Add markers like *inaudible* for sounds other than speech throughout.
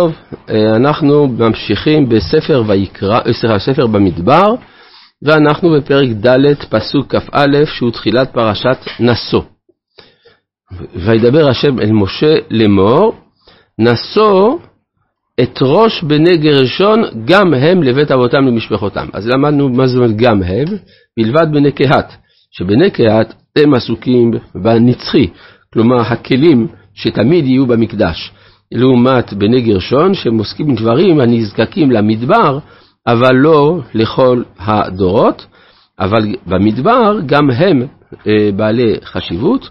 טוב, אנחנו ממשיכים בספר ויקרא, סליחה, ספר במדבר, ואנחנו בפרק ד', פסוק כ"א, שהוא תחילת פרשת נשוא. וידבר השם אל משה לאמור, נשוא את ראש בני גרשון, גם הם לבית אבותם למשפחותם. אז למדנו מה זאת אומרת גם הם, מלבד בני קהת, שבני קהת הם עסוקים בנצחי, כלומר הכלים שתמיד יהיו במקדש. לעומת בני גרשון, שהם עוסקים בדברים הנזקקים למדבר, אבל לא לכל הדורות, אבל במדבר גם הם אה, בעלי חשיבות.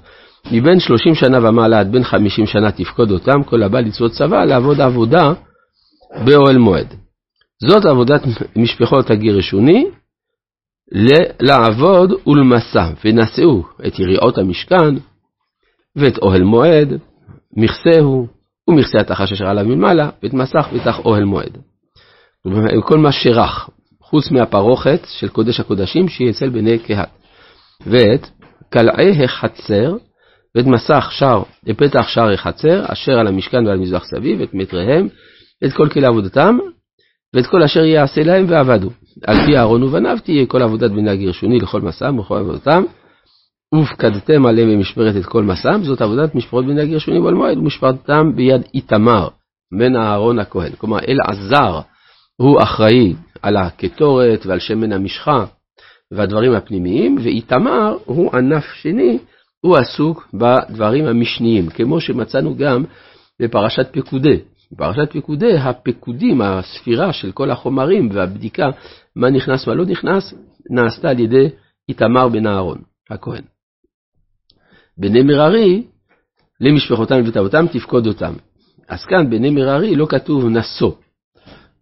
מבין 30 שנה ומעלה עד בין 50 שנה תפקוד אותם, כל הבא לצוות צבא, לעבוד עבודה באוהל מועד. זאת עבודת משפחות הגירשוני, לעבוד ולמסע, ונשאו את יריעות המשכן, ואת אוהל מועד, מכסהו, ומכסה התחש אשר עליו ממעלה, ואת מסך ותח אוהל מועד. כל מה שרך, חוץ מהפרוכת של קודש הקודשים שהיא אצל בני קהת. ואת קלעי החצר, ואת מסך שער, לפתח שער החצר, אשר על המשכן ועל מזבח סביב, את מטריהם, ואת כל כלי עבודתם, ואת כל אשר יעשה להם ועבדו. על פי אהרון ובניו תהיה כל עבודת בני הגרשוני לכל מסעם ולכל עבודתם, ופקדתם עליהם במשמרת את כל מסעם, זאת עבודת משפחות בני הגרשוני ועל מועד, ומשפרתם ביד איתמר, בן אהרון הכהן. כלומר, אלעזר הוא אחראי על הקטורת ועל שמן המשחה והדברים הפנימיים, ואיתמר הוא ענף שני, הוא עסוק בדברים המשניים, כמו שמצאנו גם בפרשת פקודי. בפרשת פקודי, הפקודים, הספירה של כל החומרים והבדיקה, מה נכנס, מה לא נכנס, נעשתה על ידי איתמר בן אהרון, הכהן. בני מררי, למשפחותם ובית אבותם תפקוד אותם. אז כאן בני מררי לא כתוב נשוא.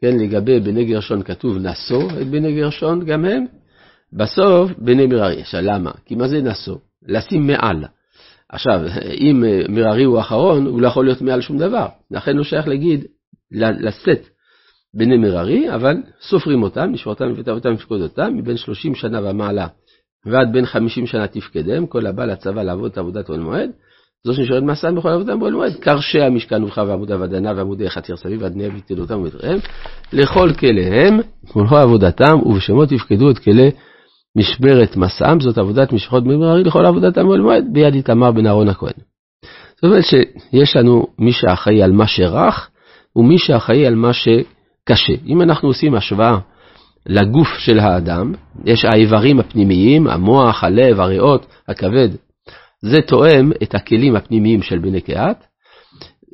כן, לגבי בני גרשון כתוב נשוא את בני גרשון גם הם. בסוף בני מררי. עכשיו למה? כי מה זה נשוא? לשים מעל. עכשיו, אם מררי הוא אחרון, הוא לא יכול להיות מעל שום דבר. לכן לא שייך להגיד, לשאת בני מררי, אבל סופרים אותם, משפחותם ובית אבותם תפקוד אותם, מבין 30 שנה ומעלה ועד בין חמישים שנה תפקדם, כל הבא לצבא לעבוד את עבודת אוהל מועד, זו שנשארת מסע בכל עבודם באוהל מועד, קרשי המשכן ובך ועמוד עבדנה ועמודי חציר סביב ועד בני ותלותם ומתריהם, לכל כליהם ולכל עבודתם, ובשמות יפקדו את כלי משברת מסעם, זאת עבודת משפחות בני מררי לכל עבודתם באוהל מועד, ביד איתמר בן אהרון הכהן. זאת אומרת שיש לנו מי שאחראי על מה שרך, ומי שאחראי על מה שקשה. אם אנחנו עושים השוואה לגוף של האדם, יש האיברים הפנימיים, המוח, הלב, הריאות, הכבד, זה תואם את הכלים הפנימיים של בני קהת.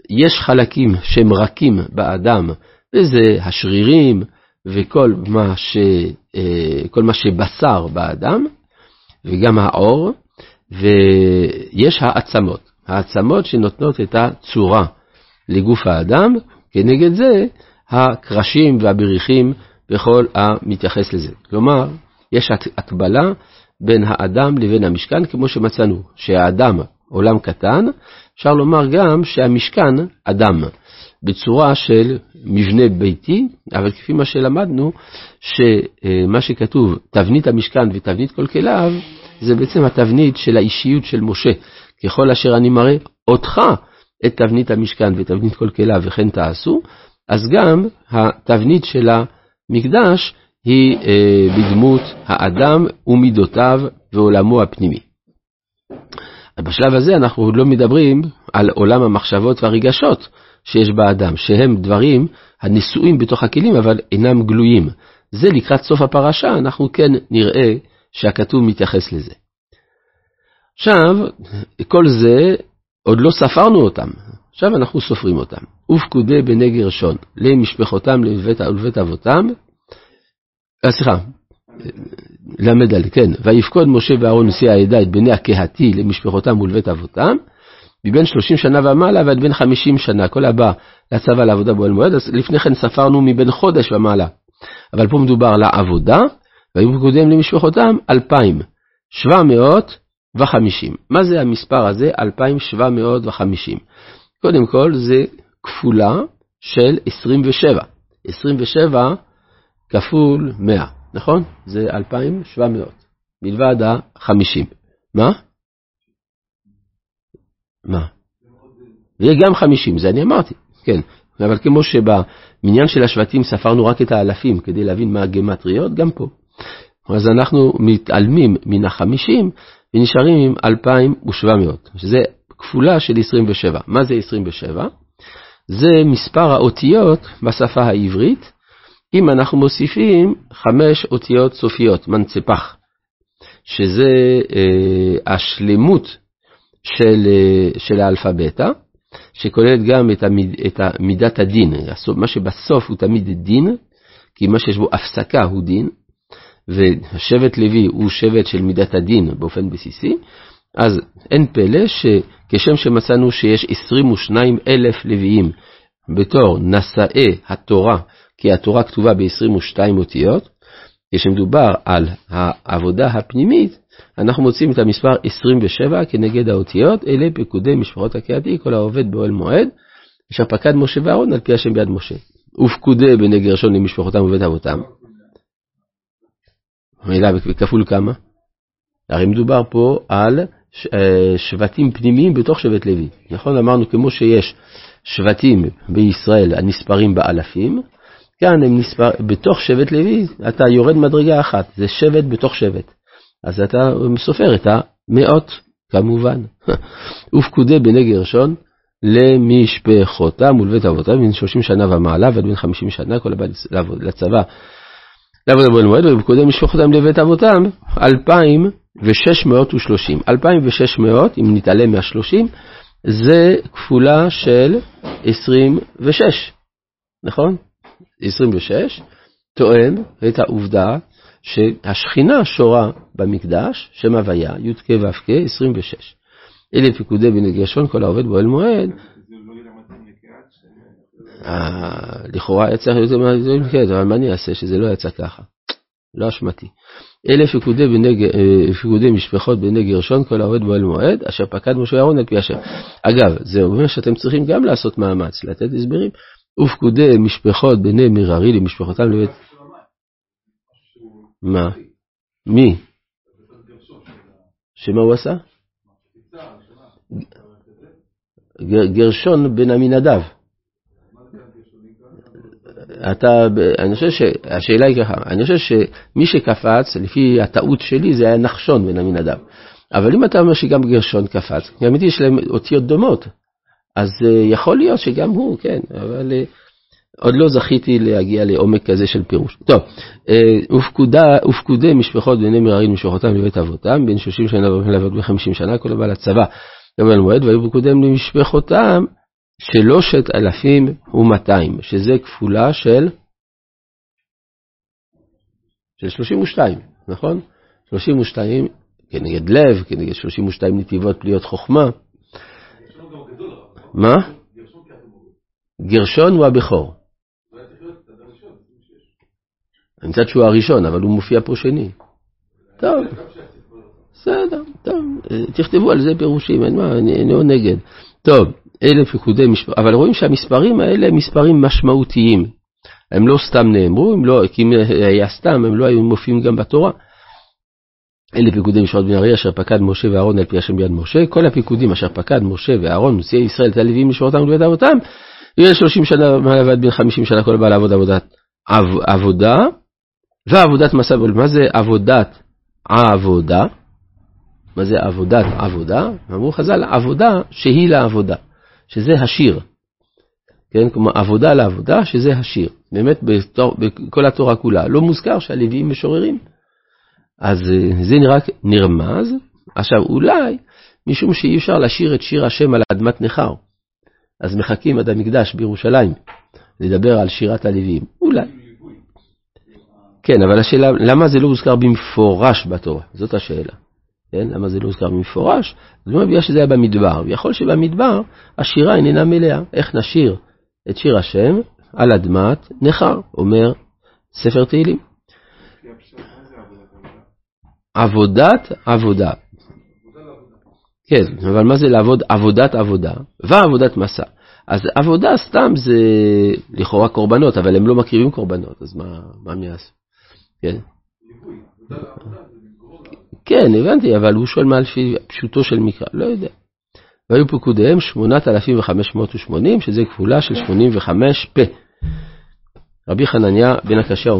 יש חלקים שהם רכים באדם, וזה השרירים וכל מה, ש, אה, כל מה שבשר באדם, וגם העור, ויש העצמות, העצמות שנותנות את הצורה לגוף האדם, כנגד זה הקרשים והבריחים וכל המתייחס לזה. כלומר, יש הקבלה בין האדם לבין המשכן, כמו שמצאנו, שהאדם עולם קטן, אפשר לומר גם שהמשכן אדם, בצורה של מבנה ביתי, אבל כפי מה שלמדנו, שמה שכתוב, תבנית המשכן ותבנית כל כליו, זה בעצם התבנית של האישיות של משה. ככל אשר אני מראה אותך את תבנית המשכן ותבנית כל כליו וכן תעשו, אז גם התבנית של ה... היא אה, בדמות האדם ומידותיו ועולמו הפנימי. בשלב הזה אנחנו עוד לא מדברים על עולם המחשבות והרגשות שיש באדם, שהם דברים הנשואים בתוך הכלים אבל אינם גלויים. זה לקראת סוף הפרשה, אנחנו כן נראה שהכתוב מתייחס לזה. עכשיו, כל זה, עוד לא ספרנו אותם, עכשיו אנחנו סופרים אותם. ופקודי בני גרשון למשפחותם לבית, ולבית אבותם, סליחה, ל"ד, כן, ויפקוד משה ואהרון נשיא העדה את בני הקהתי למשפחותם ולבית אבותם, מבין שלושים שנה ומעלה ועד בין חמישים שנה, כל הבא לצבא לעבודה באוהל מועד, אז לפני כן ספרנו מבין חודש ומעלה. אבל פה מדובר לעבודה, והיו פקודים למשפחותם אלפיים שבע מאות וחמישים. מה זה המספר הזה? אלפיים שבע מאות וחמישים. קודם כל זה כפולה של 27. 27 כפול 100, נכון? זה 2,700, מלבד ה-50. מה? מה? ויהיה גם 50, זה אני אמרתי, כן. אבל כמו שבמניין של השבטים ספרנו רק את האלפים כדי להבין מה הגמטריות, גם פה. אז אנחנו מתעלמים מן החמישים ונשארים עם 2,700, שזה כפולה של 27. מה זה 27? זה מספר האותיות בשפה העברית, אם אנחנו מוסיפים חמש אותיות סופיות, מנצפח, שזה אה, השלמות של, אה, של האלפביתה, שכוללת גם את, המיד, את מידת הדין, מה שבסוף הוא תמיד דין, כי מה שיש בו הפסקה הוא דין, ושבט לוי הוא שבט של מידת הדין באופן בסיסי, אז אין פלא שכשם שמצאנו שיש 22 אלף לוויים בתור נשאי התורה, כי התורה כתובה ב-22 אותיות, כשמדובר על העבודה הפנימית, אנחנו מוצאים את המספר 27 כנגד האותיות, אלה פקודי משפחות הקהתי, כל העובד באוהל מועד, אשר פקד משה ואהרון על פי השם ביד משה. ופקודי בני גרשון למשפחותם ובית אבותם. מילה בכפול כמה? הרי מדובר פה על אה, שבטים פנימיים בתוך שבט לוי. נכון? אמרנו כמו שיש שבטים בישראל הנספרים באלפים, כאן הם נספר, בתוך שבט לוי אתה יורד מדרגה אחת, זה שבט בתוך שבט. אז אתה סופר את המאות, כמובן. *laughs* ופקודי בני גרשון למשפחותם ולבית אבותם, בין 30 שנה ומעלה ועד בין 50 שנה, כל הבית לצבא, לעבוד בבוא מועד, ופקודי משפחותם לבית אבותם, 2,630. 2,600, אם נתעלם מה-30, זה כפולה של 26, נכון? 26, תואם את העובדה שהשכינה שורה במקדש, שם הוויה, י"ק ו"ק, 26. אלה פיקודי בני גרשון, כל העובד באוהל מועד. אה, לכאורה היה צריך יותר מהמקדש, אבל מה אני אעשה שזה לא יצא ככה? לא אשמתי. אלה פיקודי משפחות בני גרשון, כל העובד באוהל מועד, אשר פקד משה אהרון על פי השם. אגב, זה אומר שאתם צריכים גם לעשות מאמץ, לתת הסברים. ופקודי משפחות בני מררי למשפחותם לבית... מה? מי? שמה הוא עשה? גרשון בן עמינדב. אתה, אני חושב שהשאלה היא ככה, אני חושב שמי שקפץ, לפי הטעות שלי, זה היה נחשון בן עמינדב. אבל אם אתה אומר שגם גרשון קפץ, גם יש להם אותיות דומות, אז אה, יכול להיות שגם הוא, כן, אבל אה, עוד לא זכיתי להגיע לעומק כזה של פירוש. טוב, אה, ופקודה, ופקודי משפחות בני מררים משפחותם לבית אבותם, בין 30 שנה ועד ב-50 שנה, כל הבא לצבא, גם על מועד, והיו פקודיהם למשפחותם שלושת אלפים ומאתיים, שזה כפולה של, של 32, נכון? 32 כנגד לב, כנגד 32 נתיבות פליות חוכמה. מה? גרשון הוא הבכור. מצד שהוא הראשון, אבל הוא מופיע פה שני. טוב, בסדר, טוב, תכתבו על זה פירושים, אין מה, אני לא נגד. טוב, אלה פיקודי משפט, אבל רואים שהמספרים האלה הם מספרים משמעותיים. הם לא סתם נאמרו, הם לא, כי אם היה סתם, הם לא היו מופיעים גם בתורה. אלה פיקודי משפט בן ארי אשר פקד משה ואהרון על פי השם ביד משה, כל הפיקודים אשר פקד משה ואהרון, נשיאי ישראל, את הלווים לשמורתם ולבית אבותם, ויהיה שלושים שנה מעלה ועד בין חמישים שנה כל הבא לעבוד עבודת עב, עבודה, ועבודת מסע, מה זה עבודת העבודה? מה זה עבודת עבודה? אמרו חז"ל, עבודה שהיא לעבודה, שזה השיר. כן, כלומר עבודה לעבודה, שזה השיר. באמת בכל התורה כולה. לא מוזכר שהלוויים משוררים. אז אה, זה נראה נרמז. עכשיו אולי, משום שאי אפשר לשיר את שיר השם על אדמת נכר, אז מחכים עד המקדש בירושלים לדבר על שירת הלוויים. אולי. כן, אבל השאלה, למה זה לא הוזכר במפורש בתורה? זאת השאלה. כן, למה זה לא הוזכר במפורש? זאת אומרת, בגלל שזה היה במדבר. ויכול שבמדבר השירה איננה מלאה. איך נשיר את שיר השם על אדמת נכר, אומר ספר תהילים. עבודת עבודה. כן, אבל מה זה לעבוד עבודת עבודה? ועבודת מסע. אז עבודה סתם זה לכאורה קורבנות, אבל הם לא מקריבים קורבנות, אז מה, מה הם יעשו? כן. כן, הבנתי, אבל הוא שואל מה לפי פשוטו של מקרא, לא יודע. והיו פקודיהם 8,580, שזה כפולה של 85 פה. רבי חנניה בן הקשיא